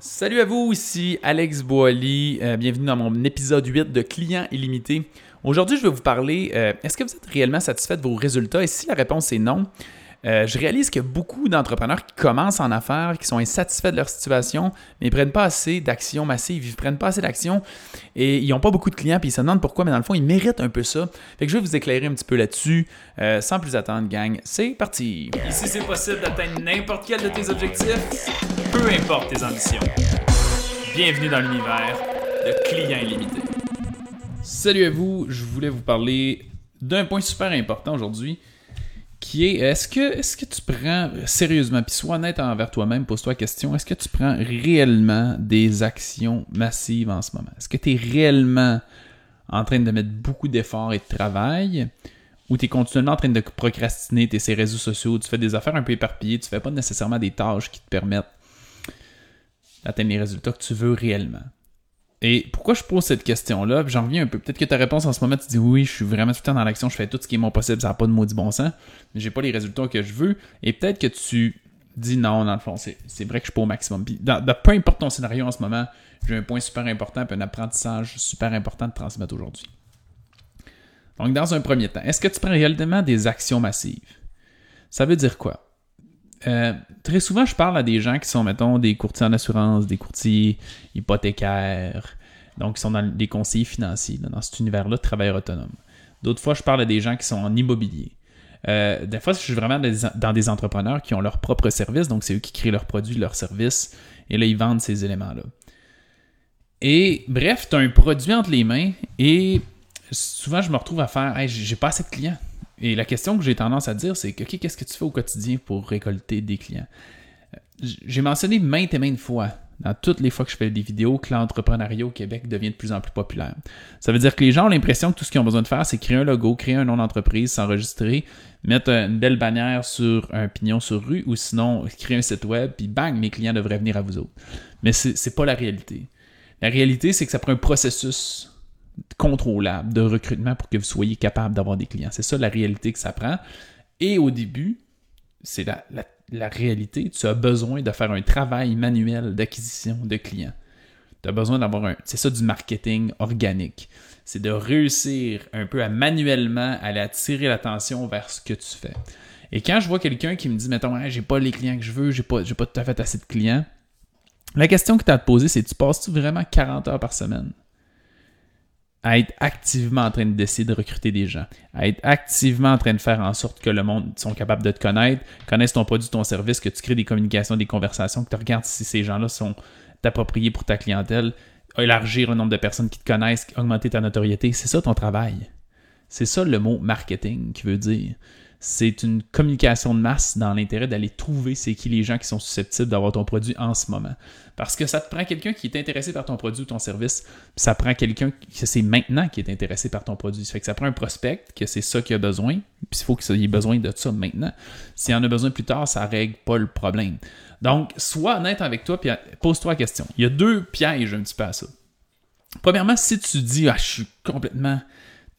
Salut à vous, ici Alex Boily. Euh, bienvenue dans mon épisode 8 de Clients illimités. Aujourd'hui, je vais vous parler, euh, est-ce que vous êtes réellement satisfait de vos résultats? Et si la réponse est non, euh, je réalise a beaucoup d'entrepreneurs qui commencent en affaires, qui sont insatisfaits de leur situation, mais ils ne prennent pas assez d'actions massives, ils ne prennent pas assez d'actions et ils n'ont pas beaucoup de clients, puis ils se demandent pourquoi, mais dans le fond, ils méritent un peu ça. Fait que je vais vous éclairer un petit peu là-dessus. Sans plus attendre, gang, c'est parti! Ici, c'est possible d'atteindre n'importe quel de tes objectifs, peu importe tes ambitions. Bienvenue dans l'univers de clients illimités. Salut à vous, je voulais vous parler d'un point super important aujourd'hui qui est est-ce que, est que tu prends sérieusement, puis sois honnête envers toi-même, pose-toi la question, est-ce que tu prends réellement des actions massives en ce moment? Est-ce que tu es réellement en train de mettre beaucoup d'efforts et de travail? Ou tu es continuellement en train de procrastiner tes réseaux sociaux, tu fais des affaires un peu éparpillées, tu fais pas nécessairement des tâches qui te permettent d'atteindre les résultats que tu veux réellement. Et pourquoi je pose cette question-là? J'en reviens un peu. Peut-être que ta réponse en ce moment, tu dis oui, je suis vraiment tout le temps dans l'action, je fais tout ce qui est mon possible, ça n'a pas de maudit bon sens, mais j'ai pas les résultats que je veux. Et peut-être que tu dis non, dans le fond, c'est vrai que je suis pas au maximum. Puis, peu importe ton scénario en ce moment, j'ai un point super important et un apprentissage super important de transmettre aujourd'hui. Donc, dans un premier temps, est-ce que tu prends réellement des actions massives? Ça veut dire quoi? Euh, très souvent, je parle à des gens qui sont, mettons, des courtiers en assurance, des courtiers hypothécaires, donc qui sont dans des conseillers financiers, dans cet univers-là de travailleurs autonomes. D'autres fois, je parle à des gens qui sont en immobilier. Euh, des fois, je suis vraiment dans des entrepreneurs qui ont leur propre service, donc c'est eux qui créent leurs produits, leurs services, et là, ils vendent ces éléments-là. Et bref, tu as un produit entre les mains, et souvent, je me retrouve à faire hey, j'ai pas assez de clients. Et la question que j'ai tendance à dire, c'est que, qu'est-ce que tu fais au quotidien pour récolter des clients? J'ai mentionné maintes et maintes fois, dans toutes les fois que je fais des vidéos, que l'entrepreneuriat au Québec devient de plus en plus populaire. Ça veut dire que les gens ont l'impression que tout ce qu'ils ont besoin de faire, c'est créer un logo, créer un nom d'entreprise, s'enregistrer, mettre une belle bannière sur un pignon sur rue, ou sinon créer un site web, puis bang, mes clients devraient venir à vous autres. Mais c'est pas la réalité. La réalité, c'est que ça prend un processus contrôlable de recrutement pour que vous soyez capable d'avoir des clients. C'est ça la réalité que ça prend. Et au début, c'est la, la, réalité. Tu as besoin de faire un travail manuel d'acquisition de clients. Tu as besoin d'avoir un. C'est ça du marketing organique. C'est de réussir un peu à manuellement aller attirer l'attention vers ce que tu fais. Et quand je vois quelqu'un qui me dit, mettons, j'ai pas les clients que je veux, j'ai pas, pas tout à fait assez de clients, la question que tu as à te poser, c'est tu passes-tu vraiment 40 heures par semaine? À être activement en train de décider de recruter des gens, à être activement en train de faire en sorte que le monde soit capable de te connaître, connaissent ton produit, ton service, que tu crées des communications, des conversations, que tu regardes si ces gens-là sont appropriés pour ta clientèle, élargir le nombre de personnes qui te connaissent, augmenter ta notoriété, c'est ça ton travail. C'est ça le mot marketing qui veut dire c'est une communication de masse dans l'intérêt d'aller trouver c'est qui les gens qui sont susceptibles d'avoir ton produit en ce moment. Parce que ça te prend quelqu'un qui est intéressé par ton produit ou ton service, ça prend quelqu'un que c'est maintenant qui est intéressé par ton produit. Ça fait que ça prend un prospect, que c'est ça qu'il a besoin, puis il faut qu'il ait besoin de ça maintenant. S'il en a besoin plus tard, ça règle pas le problème. Donc, sois honnête avec toi, puis pose-toi la question. Il y a deux pièges un petit peu à ça. Premièrement, si tu dis, ah, je suis complètement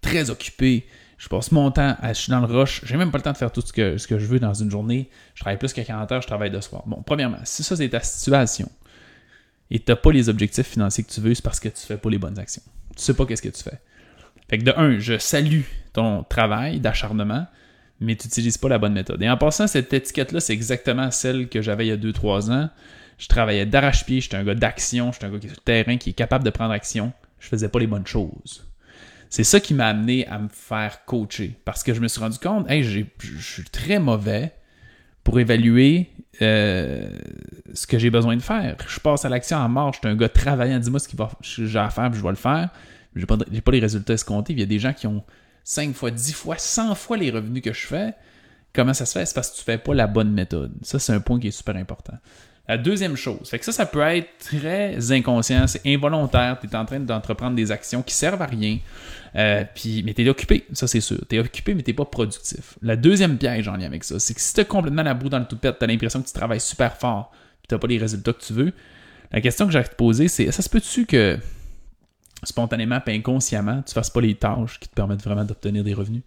très occupé, je passe mon temps, à, je suis dans le rush, j'ai même pas le temps de faire tout ce que, je veux dans une journée. Je travaille plus que 40 heures, je travaille de soir. Bon, premièrement, si ça c'est ta situation et tu n'as pas les objectifs financiers que tu veux, c'est parce que tu fais pas les bonnes actions. Tu sais pas qu'est-ce que tu fais. Fait que de un, je salue ton travail d'acharnement, mais tu n'utilises pas la bonne méthode. Et en passant, cette étiquette-là, c'est exactement celle que j'avais il y a 2-3 ans. Je travaillais d'arrache-pied, j'étais un gars d'action, j'étais un gars qui est sur le terrain, qui est capable de prendre action. Je faisais pas les bonnes choses. C'est ça qui m'a amené à me faire coacher. Parce que je me suis rendu compte, hey, je suis très mauvais pour évaluer euh, ce que j'ai besoin de faire. Je passe à l'action en marche. Je suis un gars travaillant. Dis-moi ce va j'ai à faire, puis je vais le faire. J'ai pas, pas les résultats escomptés. Il y a des gens qui ont 5 fois, 10 fois, 100 fois les revenus que je fais. Comment ça se fait? C'est parce que tu fais pas la bonne méthode. Ça, c'est un point qui est super important. La deuxième chose, fait que ça, ça peut être très inconscient, c'est involontaire, tu es en train d'entreprendre des actions qui servent à rien, euh, puis, mais tu es occupé, ça c'est sûr. Tu es occupé, mais tu pas productif. La deuxième piège en lien avec ça, c'est que si tu complètement la boue dans le toupette, tu as l'impression que tu travailles super fort, puis tu pas les résultats que tu veux, la question que j'ai à te poser, c'est ça se peut-tu que spontanément et inconsciemment, tu fasses pas les tâches qui te permettent vraiment d'obtenir des revenus?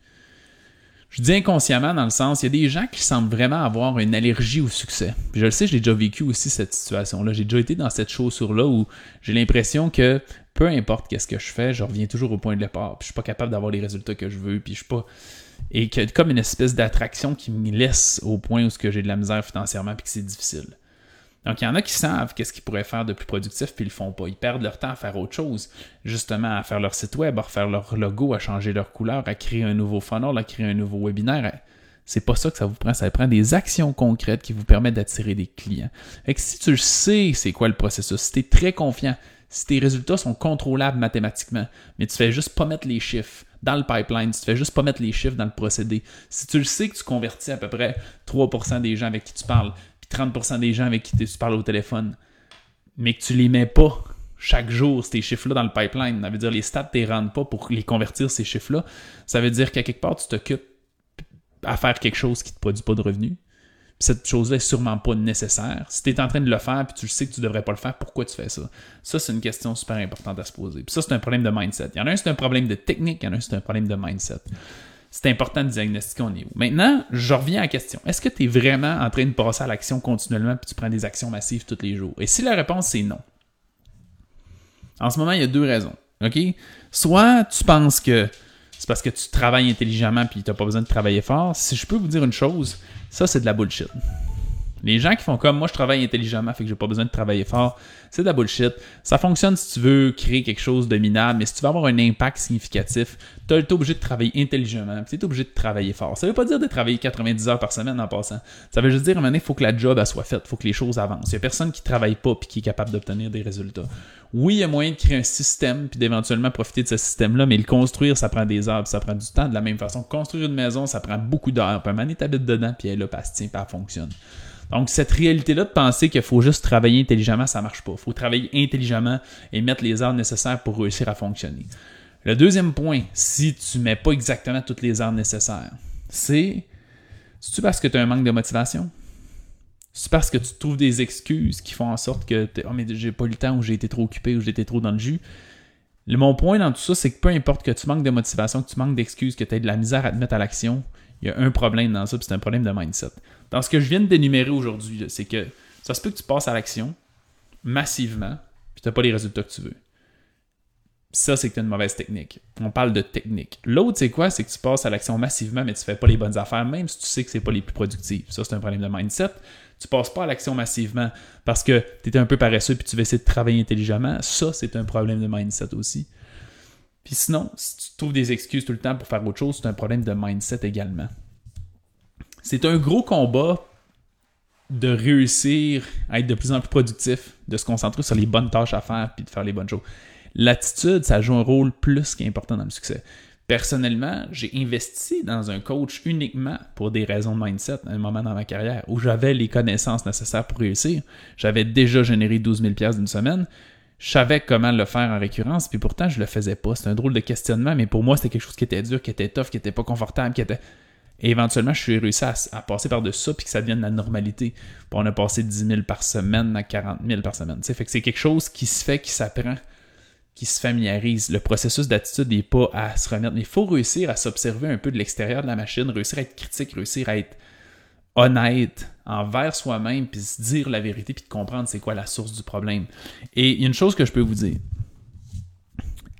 Je dis inconsciemment dans le sens, il y a des gens qui semblent vraiment avoir une allergie au succès. Puis je le sais, j'ai déjà vécu aussi cette situation-là. J'ai déjà été dans cette chaussure-là où j'ai l'impression que peu importe qu'est-ce que je fais, je reviens toujours au point de départ. Puis je suis pas capable d'avoir les résultats que je veux. Puis je suis pas et a comme une espèce d'attraction qui me laisse au point où j'ai de la misère financièrement puis que c'est difficile. Donc, il y en a qui savent qu'est-ce qu'ils pourraient faire de plus productif, puis ils le font pas. Ils perdent leur temps à faire autre chose, justement à faire leur site web, à refaire leur logo, à changer leur couleur, à créer un nouveau funnel, à créer un nouveau webinaire. C'est pas ça que ça vous prend. Ça prend des actions concrètes qui vous permettent d'attirer des clients. Fait que si tu sais c'est quoi le processus, si tu es très confiant, si tes résultats sont contrôlables mathématiquement, mais tu fais juste pas mettre les chiffres dans le pipeline, si tu fais juste pas mettre les chiffres dans le procédé, si tu le sais que tu convertis à peu près 3% des gens avec qui tu parles, 30% des gens avec qui tu parles au téléphone, mais que tu les mets pas chaque jour, ces chiffres-là dans le pipeline, ça veut dire les stats ne rendent pas pour les convertir, ces chiffres-là, ça veut dire qu'à quelque part, tu t'occupes à faire quelque chose qui ne te produit pas de revenus. Cette chose-là est sûrement pas nécessaire. Si tu es en train de le faire puis tu sais que tu devrais pas le faire, pourquoi tu fais ça? Ça, c'est une question super importante à se poser. Puis ça, c'est un problème de mindset. Il y en a un, c'est un problème de technique, il y en a un, c'est un problème de mindset c'est important de diagnostiquer on est où. Maintenant, je reviens à la question. Est-ce que tu es vraiment en train de passer à l'action continuellement puis tu prends des actions massives tous les jours? Et si la réponse c'est non, en ce moment, il y a deux raisons. Soit tu penses que c'est parce que tu travailles intelligemment puis tu n'as pas besoin de travailler fort. Si je peux vous dire une chose, ça c'est de la bullshit. Les gens qui font comme moi, je travaille intelligemment, fait que j'ai pas besoin de travailler fort, c'est de la bullshit. Ça fonctionne si tu veux créer quelque chose de minable, mais si tu veux avoir un impact significatif, tu es obligé de travailler intelligemment, tu es obligé de travailler fort. Ça veut pas dire de travailler 90 heures par semaine en passant. Ça veut juste dire à un moment il faut que la job soit faite, faut que les choses avancent. Il y a personne qui travaille pas et qui est capable d'obtenir des résultats. Oui, il y a moyen de créer un système puis d'éventuellement profiter de ce système-là, mais le construire, ça prend des heures, ça prend du temps. De la même façon, construire une maison, ça prend beaucoup d'heures. Puis un moment donné, dedans, puis elle là, puis elle fonctionne. Donc, cette réalité-là de penser qu'il faut juste travailler intelligemment, ça marche pas. Il faut travailler intelligemment et mettre les heures nécessaires pour réussir à fonctionner. Le deuxième point, si tu mets pas exactement toutes les heures nécessaires, c'est c'est-tu parce que tu as un manque de motivation? C'est parce que tu trouves des excuses qui font en sorte que oh, mais j'ai pas eu le temps ou j'ai été trop occupé ou été trop dans le jus? Mon point dans tout ça, c'est que peu importe que tu manques de motivation, que tu manques d'excuses, que tu aies de la misère à te mettre à l'action, il y a un problème dans ça, puis c'est un problème de mindset. Dans ce que je viens de d'énumérer aujourd'hui, c'est que ça se peut que tu passes à l'action massivement, puis tu n'as pas les résultats que tu veux. Ça, c'est que tu as une mauvaise technique. On parle de technique. L'autre, c'est quoi? C'est que tu passes à l'action massivement, mais tu ne fais pas les bonnes affaires, même si tu sais que ce pas les plus productives. Ça, c'est un problème de mindset. Tu passes pas à l'action massivement parce que tu étais un peu paresseux puis tu vas essayer de travailler intelligemment. Ça, c'est un problème de mindset aussi. Puis sinon, si tu trouves des excuses tout le temps pour faire autre chose, c'est un problème de mindset également. C'est un gros combat de réussir à être de plus en plus productif, de se concentrer sur les bonnes tâches à faire puis de faire les bonnes choses. L'attitude, ça joue un rôle plus qu'important dans le succès. Personnellement, j'ai investi dans un coach uniquement pour des raisons de mindset à un moment dans ma carrière où j'avais les connaissances nécessaires pour réussir. J'avais déjà généré 12 000 d'une semaine je savais comment le faire en récurrence, puis pourtant je le faisais pas. C'est un drôle de questionnement, mais pour moi c'était quelque chose qui était dur, qui était tough, qui était pas confortable, qui était. Et éventuellement, je suis réussi à, passer par-dessus ça, puis que ça devienne la normalité. Puis on a passé 10 000 par semaine à 40 000 par semaine. Fait que c'est quelque chose qui se fait, qui s'apprend, qui se familiarise. Le processus d'attitude n'est pas à se remettre, mais il faut réussir à s'observer un peu de l'extérieur de la machine, réussir à être critique, réussir à être honnête envers soi-même, puis se dire la vérité, puis de comprendre c'est quoi la source du problème. Et il y a une chose que je peux vous dire.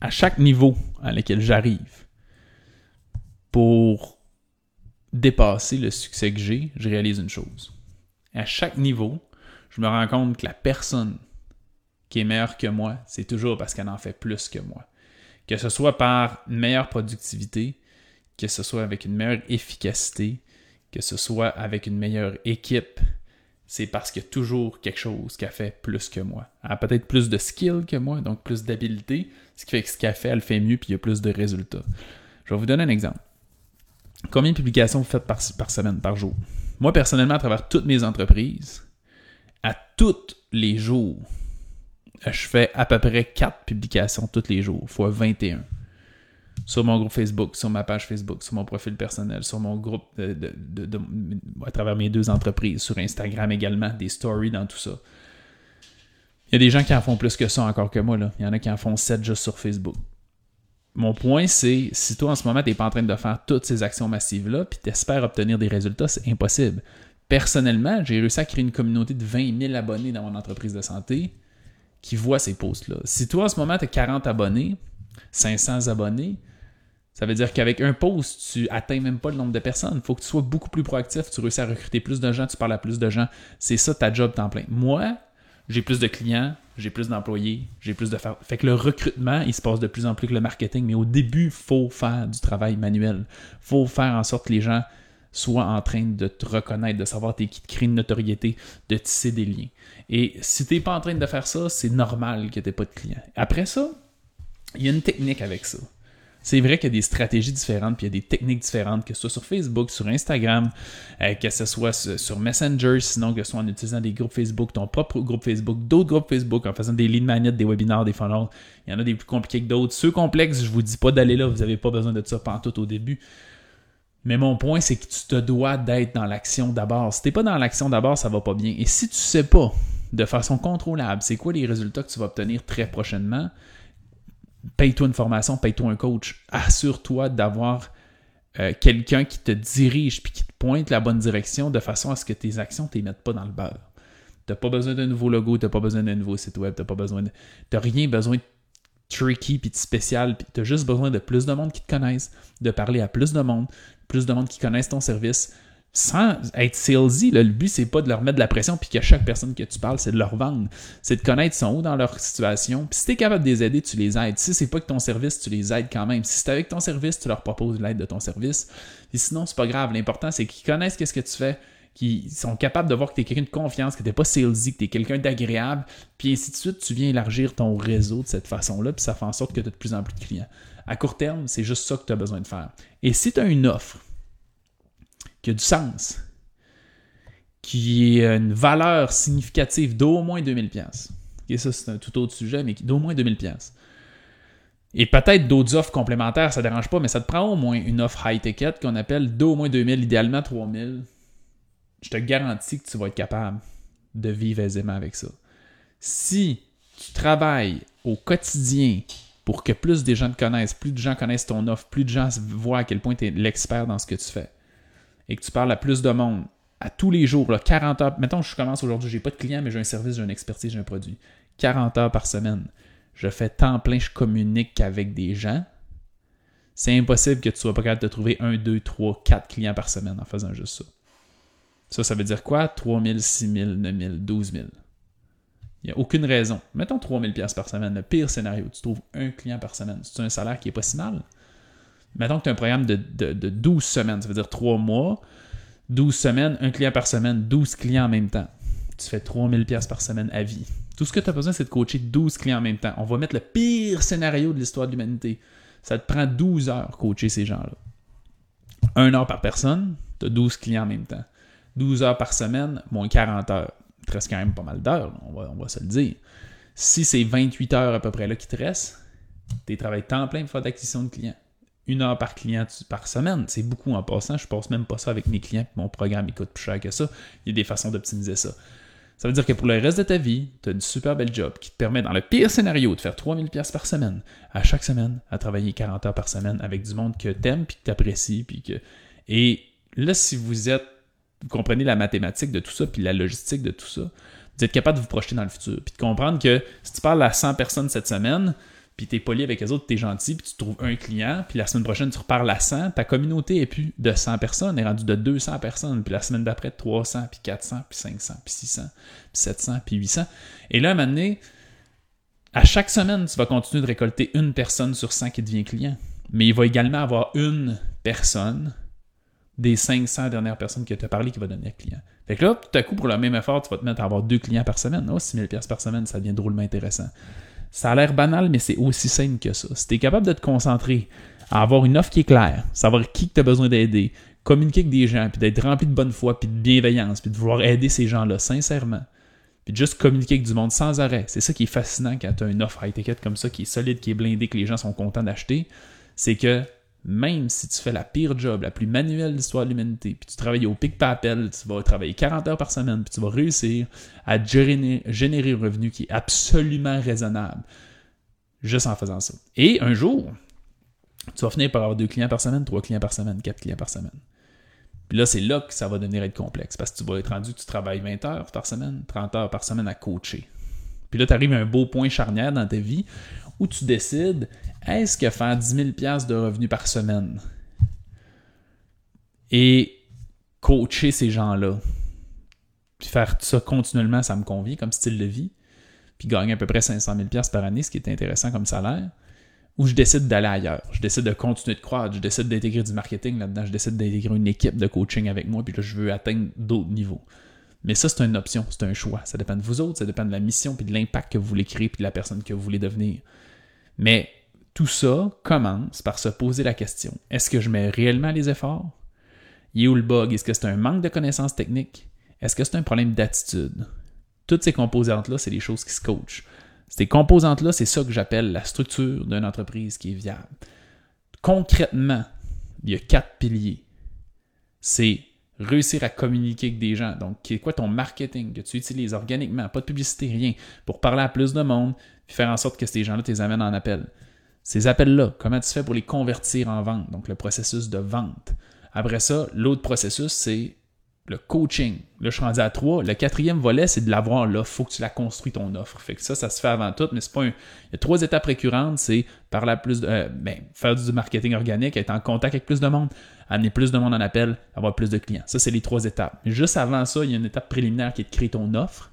À chaque niveau à lequel j'arrive, pour dépasser le succès que j'ai, je réalise une chose. À chaque niveau, je me rends compte que la personne qui est meilleure que moi, c'est toujours parce qu'elle en fait plus que moi. Que ce soit par une meilleure productivité, que ce soit avec une meilleure efficacité, que ce soit avec une meilleure équipe, c'est parce qu'il y a toujours quelque chose a fait plus que moi. Elle a peut-être plus de skill que moi, donc plus d'habileté, ce qui fait que ce qu'elle fait, elle fait mieux, puis il y a plus de résultats. Je vais vous donner un exemple. Combien de publications vous faites par, semaine, par jour? Moi, personnellement, à travers toutes mes entreprises, à tous les jours, je fais à peu près 4 publications tous les jours, fois 21 sur mon groupe Facebook, sur ma page Facebook, sur mon profil personnel, sur mon groupe à travers mes deux entreprises, sur Instagram également, des stories dans tout ça. Il y a des gens qui en font plus que ça encore que moi. Là. Il y en a qui en font 7 juste sur Facebook. Mon point, c'est si toi en ce moment, tu n'es pas en train de faire toutes ces actions massives-là, puis tu espères obtenir des résultats, c'est impossible. Personnellement, j'ai réussi à créer une communauté de 20 000 abonnés dans mon entreprise de santé qui voit ces posts-là. Si toi en ce moment, tu as 40 abonnés, 500 abonnés, ça veut dire qu'avec un post, tu atteins même pas le nombre de personnes. Il faut que tu sois beaucoup plus proactif, tu réussis à recruter plus de gens, tu parles à plus de gens. C'est ça ta job temps plein. Moi, j'ai plus de clients, j'ai plus d'employés, j'ai plus de faire. Fait que le recrutement, il se passe de plus en plus que le marketing, mais au début, il faut faire du travail manuel. Faut faire en sorte que les gens soient en train de te reconnaître, de savoir t'es qui, de créer une notoriété, de tisser des liens. Et si tu n'es pas en train de faire ça, c'est normal que tu n'aies pas de clients. Après ça, il y a une technique avec ça. C'est vrai qu'il y a des stratégies différentes, puis il y a des techniques différentes, que ce soit sur Facebook, sur Instagram, euh, que ce soit sur Messenger, sinon que ce soit en utilisant des groupes Facebook, ton propre groupe Facebook, d'autres groupes Facebook, en faisant des lead magnets, des webinaires, des funnels. Il y en a des plus compliqués que d'autres. Ceux complexes, je vous dis pas d'aller là, vous n'avez pas besoin de ça tout au début. Mais mon point, c'est que tu te dois d'être dans l'action d'abord. Si tu n'es pas dans l'action d'abord, ça va pas bien. Et si tu sais pas de façon contrôlable, c'est quoi les résultats que tu vas obtenir très prochainement, paye-toi une formation, paye-toi un coach. Assure-toi d'avoir euh, quelqu'un qui te dirige puis qui te pointe la bonne direction de façon à ce que tes actions ne mettent pas dans le beurre. Tu n'as pas besoin d'un nouveau logo, tu n'as pas besoin d'un nouveau site web, tu n'as de. Rien besoin de tricky puis de spécial, puis tu as juste besoin de plus de monde qui te connaissent, de parler à plus de monde, plus de monde qui connaissent ton service, sans être salesy, le but, c'est pas de leur mettre de la pression puis que chaque personne que tu parles, c'est de leur vendre. C'est de connaître son où dans leur situation. Puis si tu es capable de les aider, tu les aides. Si c'est pas que ton service, tu les aides quand même. Si c'est avec ton service, tu leur proposes l'aide de ton service. Et sinon, c'est pas grave. L'important, c'est qu'ils connaissent qu'est-ce que tu fais, qu'ils sont capables de voir que tu es quelqu'un de confiance, que tu pas salesy, que tu es quelqu'un d'agréable. Puis ainsi de suite, tu viens élargir ton réseau de cette façon-là. Puis ça fait en sorte que tu as de plus en plus de clients. À court terme, c'est juste ça que tu as besoin de faire. Et si tu as une offre, qui a du sens, qui a une valeur significative d'au moins 2000 pièces. Et ça, c'est un tout autre sujet, mais d'au moins 2000 pièces. Et peut-être d'autres offres complémentaires, ça ne dérange pas, mais ça te prend au moins une offre high ticket qu'on appelle d'au moins 2000, idéalement 3000. Je te garantis que tu vas être capable de vivre aisément avec ça. Si tu travailles au quotidien pour que plus de gens te connaissent, plus de gens connaissent ton offre, plus de gens voient à quel point tu es l'expert dans ce que tu fais, et que tu parles à plus de monde à tous les jours, là, 40 heures, mettons je commence aujourd'hui, j'ai pas de clients, mais j'ai un service, j'ai une expertise, j'ai un produit. 40 heures par semaine. Je fais temps plein, je communique avec des gens. C'est impossible que tu sois pas capable de trouver 1, 2, 3, 4 clients par semaine en faisant juste ça. Ça, ça veut dire quoi? 3 000, 6 000, 9 000, 12 000. Il n'y a aucune raison. Mettons 3 000 par semaine. Le pire scénario, tu trouves un client par semaine. C'est un salaire qui est pas si mal. Mettons que tu as un programme de, 12 semaines, ça veut dire 3 mois, 12 semaines, un client par semaine, 12 clients en même temps. Tu fais 3000 pièces par semaine à vie. Tout ce que tu as besoin, c'est de coacher 12 clients en même temps. On va mettre le pire scénario de l'histoire de l'humanité. Ça te prend 12 heures coacher ces gens-là. 1 heure par personne, tu as 12 clients en même temps. 12 heures par semaine, moins 40 heures. Il te reste quand même pas mal d'heures, on va, se le dire. Si c'est 28 heures à peu près là qui te reste, tu travailles temps plein pour faire d'acquisition de clients une heure par client par semaine. C'est beaucoup en passant. Je passe même pas ça avec mes clients. Mon programme il coûte plus cher que ça. Il y a des façons d'optimiser ça. Ça veut dire que pour le reste de ta vie, tu as une super belle job qui te permet, dans le pire scénario, de faire 3000 pièces par semaine, à chaque semaine, à travailler 40 heures par semaine avec du monde que tu aimes puis que tu apprécies. Puis. Et là, si vous êtes, vous comprenez la mathématique de tout ça puis la logistique de tout ça, vous êtes capable de vous projeter dans le futur. Puis de comprendre que si tu parles à 100 personnes cette semaine, puis tu es poli avec les autres, tu es gentil, puis tu trouves un client, puis la semaine prochaine, tu reparles à 100, ta communauté est plus de 100 personnes, elle est rendue de 200 personnes, puis la semaine d'après, 300, puis 400, puis 500, puis 600, puis 700, puis 800. Et là, à un moment donné, à chaque semaine, tu vas continuer de récolter une personne sur 100 qui devient client. Mais il va également avoir une personne des 500 dernières personnes qui t'a parlé qui va devenir client. Fait que là, tout à coup, pour le même effort, tu vas te mettre à avoir deux clients par semaine. Oh, 6 000 par semaine, ça devient drôlement intéressant. Ça a l'air banal, mais c'est aussi simple que ça. Si tu es capable de te concentrer à avoir une offre qui est claire, savoir qui tu as besoin d'aider, communiquer avec des gens, puis d'être rempli de bonne foi, puis de bienveillance, puis de vouloir aider ces gens-là sincèrement, puis de juste communiquer avec du monde sans arrêt. C'est ça qui est fascinant quand tu as une offre high ticket comme ça, qui est solide, qui est blindée, que les gens sont contents d'acheter. C'est que même si tu fais la pire job, la plus manuelle de l'histoire de l'humanité, puis tu travailles au pic papel, tu vas travailler 40 heures par semaine, puis tu vas réussir à générer, un revenu qui est absolument raisonnable, juste en faisant ça. Et un jour, tu vas finir par avoir deux clients par semaine, trois clients par semaine, quatre clients par semaine. Puis là, c'est là que ça va devenir complexe parce que tu vas être rendu tu travailles 20 heures par semaine, 30 heures par semaine à coacher. Puis là, tu arrives à un beau point charnière dans ta vie où tu décides est-ce que faire 10 000 de revenus par semaine et coacher ces gens-là, puis faire ça continuellement, ça me convient comme style de vie, puis gagner à peu près 500 000 par année, ce qui est intéressant comme salaire, ou je décide d'aller ailleurs? Je décide de continuer de croître, je décide d'intégrer du marketing là-dedans, je décide d'intégrer une équipe de coaching avec moi, puis là, je veux atteindre d'autres niveaux. Mais ça, c'est une option, c'est un choix. Ça dépend de vous autres, ça dépend de la mission, puis de l'impact que vous voulez créer, puis de la personne que vous voulez devenir. Mais tout ça commence par se poser la question est-ce que je mets réellement les efforts? Il est où le bug? Est-ce que c'est un manque de connaissances techniques? Est-ce que c'est un problème d'attitude? Toutes ces composantes-là, c'est des choses qui se coachent. Ces composantes-là, c'est ça que j'appelle la structure d'une entreprise qui est viable. Concrètement, il y a quatre piliers. C'est réussir à communiquer avec des gens. Donc, c'est quoi ton marketing que tu utilises organiquement, pas de publicité, rien, pour parler à plus de monde, puis faire en sorte que ces gens-là, tu les amènes en appel. Ces appels-là, comment tu fais pour les convertir en vente? Donc, le processus de vente. Après ça, l'autre processus, c'est le coaching. Là, je suis rendu à trois. Le quatrième volet, c'est de l'avoir là. Faut que tu la construis ton offre. Fait que ça, ça se fait avant tout, mais c'est pas un. Il y a trois étapes récurrentes, c'est parler plus de. Euh, ben, faire du marketing organique, être en contact avec plus de monde, amener plus de monde en appel, avoir plus de clients. Ça, c'est les trois étapes. Mais juste avant ça, il y a une étape préliminaire qui est de créer ton offre.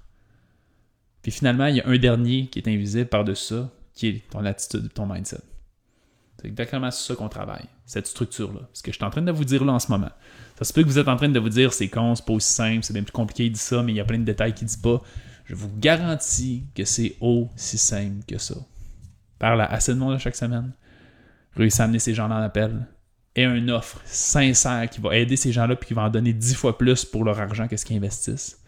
Puis finalement, il y a un dernier qui est invisible par-dessus ça, qui est ton attitude, ton mindset. C'est exactement sur ça qu'on travaille, cette structure-là. Ce que je suis en train de vous dire là en ce moment. Ça se peut que vous êtes en train de vous dire c'est con, c'est pas aussi simple, c'est bien plus compliqué, il dit ça, mais il y a plein de détails qu'il dit pas. Je vous garantis que c'est aussi simple que ça. Parle à assez de monde chaque semaine, réussir à amener ces gens-là en appel, et une offre sincère qui va aider ces gens-là puis qui va en donner dix fois plus pour leur argent qu'est-ce qu'ils investissent.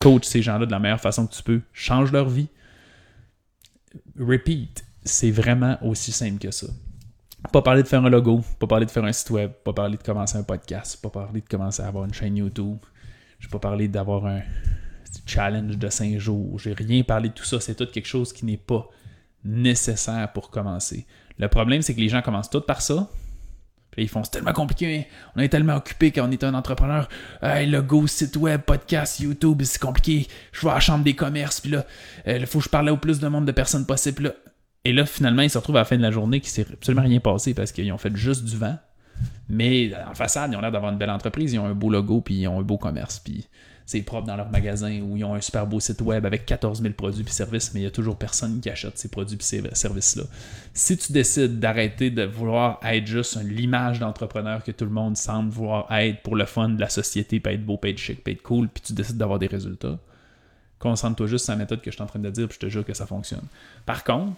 Coach ces gens-là de la meilleure façon que tu peux. Change leur vie. Repeat. C'est vraiment aussi simple que ça. Pas parler de faire un logo, pas parler de faire un site web, pas parler de commencer un podcast, pas parler de commencer à avoir une chaîne YouTube. Je pas parler d'avoir un challenge de 5 jours. J'ai rien parlé de tout ça. C'est tout quelque chose qui n'est pas nécessaire pour commencer. Le problème, c'est que les gens commencent tout par ça. Puis ils font c'est tellement compliqué, on est tellement occupé quand on est un entrepreneur. Hey, logo, site web, podcast, YouTube, c'est compliqué. Je vais à la chambre des commerces, puis là, euh, il faut que je parle au plus de monde de personnes possible. Là. Et là, finalement, ils se retrouvent à la fin de la journée qui s'est absolument rien passé parce qu'ils ont fait juste du vent. Mais en façade, ils ont l'air d'avoir une belle entreprise, ils ont un beau logo, puis ils ont un beau commerce, puis c'est propre dans leur magasin où ils ont un super beau site web avec 14 000 produits et services, mais il y a toujours personne qui achète ces produits et ces services-là. Si tu décides d'arrêter de vouloir être juste l'image d'entrepreneur que tout le monde semble vouloir être pour le fun de la société, puis être beau, puis être chic, puis être cool, puis tu décides d'avoir des résultats, concentre-toi juste sur la méthode que je suis en train de dire, puis je te jure que ça fonctionne. Par contre,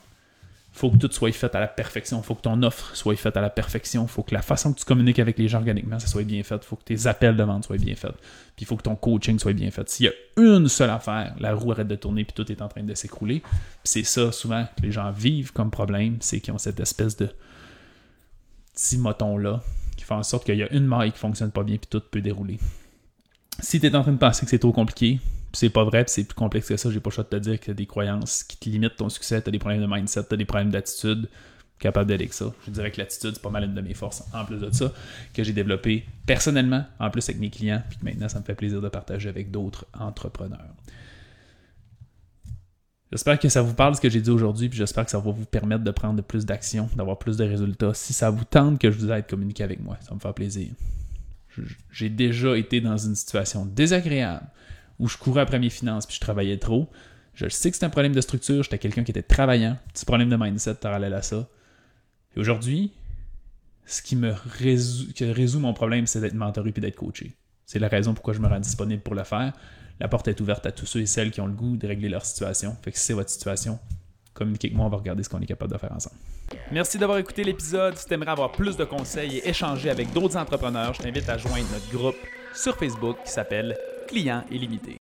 faut que tout soit fait à la perfection. faut que ton offre soit faite à la perfection. faut que la façon que tu communiques avec les gens organiquement, ça soit bien fait. faut que tes appels de vente soient bien faits. Puis il faut que ton coaching soit bien fait. S'il y a une seule affaire, la roue arrête de tourner puis tout est en train de s'écrouler. c'est ça, souvent, que les gens vivent comme problème, c'est qu'ils ont cette espèce de petit moton-là qui fait en sorte qu'il y a une maille qui fonctionne pas bien puis tout peut dérouler. Si tu es en train de penser que c'est trop compliqué, c'est pas vrai, c'est plus complexe que ça. J'ai pas le choix de te dire que des croyances qui te limitent ton succès, t'as des problèmes de mindset, t'as des problèmes d'attitude, capable d'aider avec ça. Je dirais que l'attitude, c'est pas mal une de mes forces, en plus de ça, que j'ai développé personnellement, en plus avec mes clients, puis que maintenant, ça me fait plaisir de partager avec d'autres entrepreneurs. J'espère que ça vous parle ce que j'ai dit aujourd'hui, puis j'espère que ça va vous permettre de prendre plus d'action, d'avoir plus de résultats. Si ça vous tente que je vous aide communiquer avec moi, ça me fait plaisir. J'ai déjà été dans une situation désagréable où je courais après mes finances puis je travaillais trop. Je sais que c'est un problème de structure, j'étais quelqu'un qui était travaillant, petit problème de mindset parallèle à ça. Et aujourd'hui, ce qui me résout, mon problème, c'est d'être mentoré puis d'être coaché. C'est la raison pourquoi je me rends disponible pour le faire. La porte est ouverte à tous ceux et celles qui ont le goût de régler leur situation. Fait que si c'est votre situation, communiquez avec moi, on va regarder ce qu'on est capable de faire ensemble. Merci d'avoir écouté l'épisode. Si tu aimerais avoir plus de conseils et échanger avec d'autres entrepreneurs, je t'invite à joindre notre groupe sur Facebook qui s'appelle Client illimité.